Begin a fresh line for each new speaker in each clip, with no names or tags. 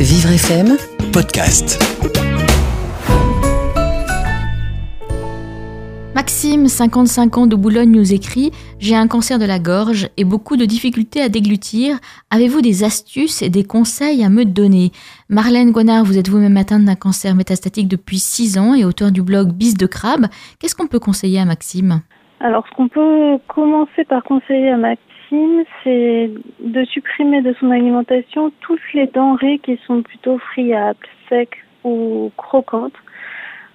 Vivre FM Podcast.
Maxime, 55 ans de Boulogne, nous écrit J'ai un cancer de la gorge et beaucoup de difficultés à déglutir. Avez-vous des astuces et des conseils à me donner? Marlène Guanard, vous êtes vous-même atteinte d'un cancer métastatique depuis 6 ans et auteur du blog Bis de crabe. Qu'est-ce qu'on peut conseiller à Maxime?
Alors, ce qu'on peut commencer par conseiller à Maxime, c'est de supprimer de son alimentation toutes les denrées qui sont plutôt friables, secs ou croquantes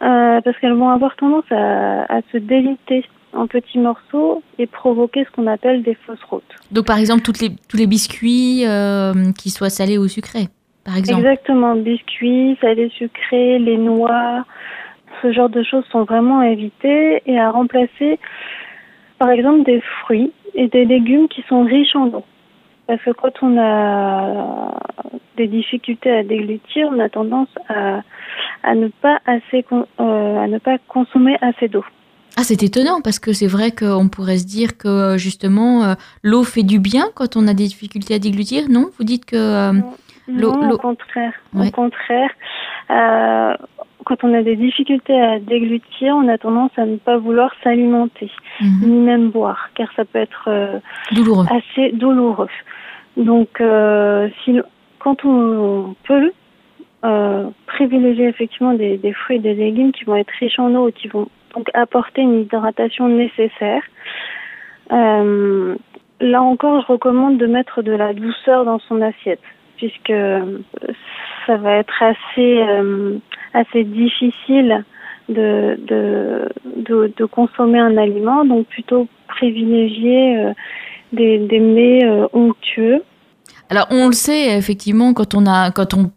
euh, parce qu'elles vont avoir tendance à, à, se déliter en petits morceaux et provoquer ce qu'on appelle des fausses routes.
Donc par exemple toutes les, tous les biscuits euh, qui soient salés ou sucrés, par exemple
Exactement, biscuits, salés, sucrés, les noix, ce genre de choses sont vraiment à éviter et à remplacer par exemple des fruits et des légumes qui sont riches en eau. Parce que quand on a des difficultés à déglutir, on a tendance à, à ne pas assez euh, à ne pas consommer assez d'eau.
Ah, c'est étonnant parce que c'est vrai qu'on pourrait se dire que justement euh, l'eau fait du bien quand on a des difficultés à déglutir, non? Vous dites que euh,
l'eau. Au contraire. Ouais. Au contraire. Quand on a des difficultés à déglutir, on a tendance à ne pas vouloir s'alimenter, mmh. ni même boire, car ça peut être euh,
douloureux.
assez douloureux. Donc, euh, si, quand on peut euh, privilégier effectivement des, des, fruits et des légumes qui vont être riches en eau, qui vont donc apporter une hydratation nécessaire. Là encore, je recommande de mettre de la douceur dans son assiette, puisque ça va être assez assez difficile de, de, de, de, consommer un aliment, donc plutôt privilégier euh, des, des mets euh, onctueux.
Alors on le sait effectivement quand on a quand on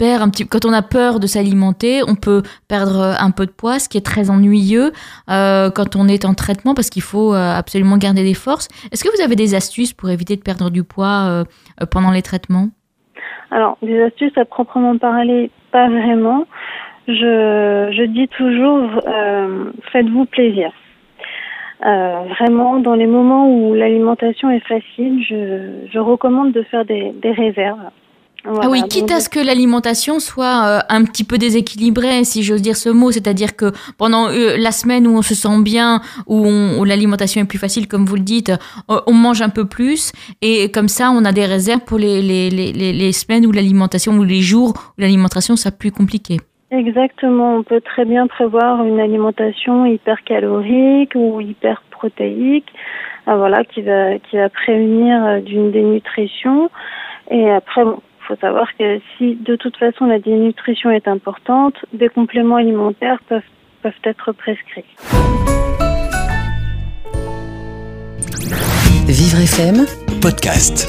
perd un petit quand on a peur de s'alimenter, on peut perdre un peu de poids, ce qui est très ennuyeux euh, quand on est en traitement parce qu'il faut euh, absolument garder des forces. Est-ce que vous avez des astuces pour éviter de perdre du poids euh, pendant les traitements?
Alors des astuces à proprement parler, pas vraiment. Je, je dis toujours euh, faites-vous plaisir. Euh, vraiment, dans les moments où l'alimentation est facile, je, je recommande de faire des, des réserves.
Voilà, ah oui, quitte à ce que l'alimentation soit euh, un petit peu déséquilibrée, si j'ose dire ce mot, c'est-à-dire que pendant euh, la semaine où on se sent bien, où, où l'alimentation est plus facile, comme vous le dites, euh, on mange un peu plus, et comme ça, on a des réserves pour les, les, les, les semaines où l'alimentation, ou les jours où l'alimentation sera plus compliquée.
Exactement, on peut très bien prévoir une alimentation hypercalorique ou hyperprotéique, voilà, qui va qui va prévenir d'une dénutrition. Et après, bon, faut savoir que si de toute façon la dénutrition est importante, des compléments alimentaires peuvent, peuvent être prescrits.
Vivre FM Podcast.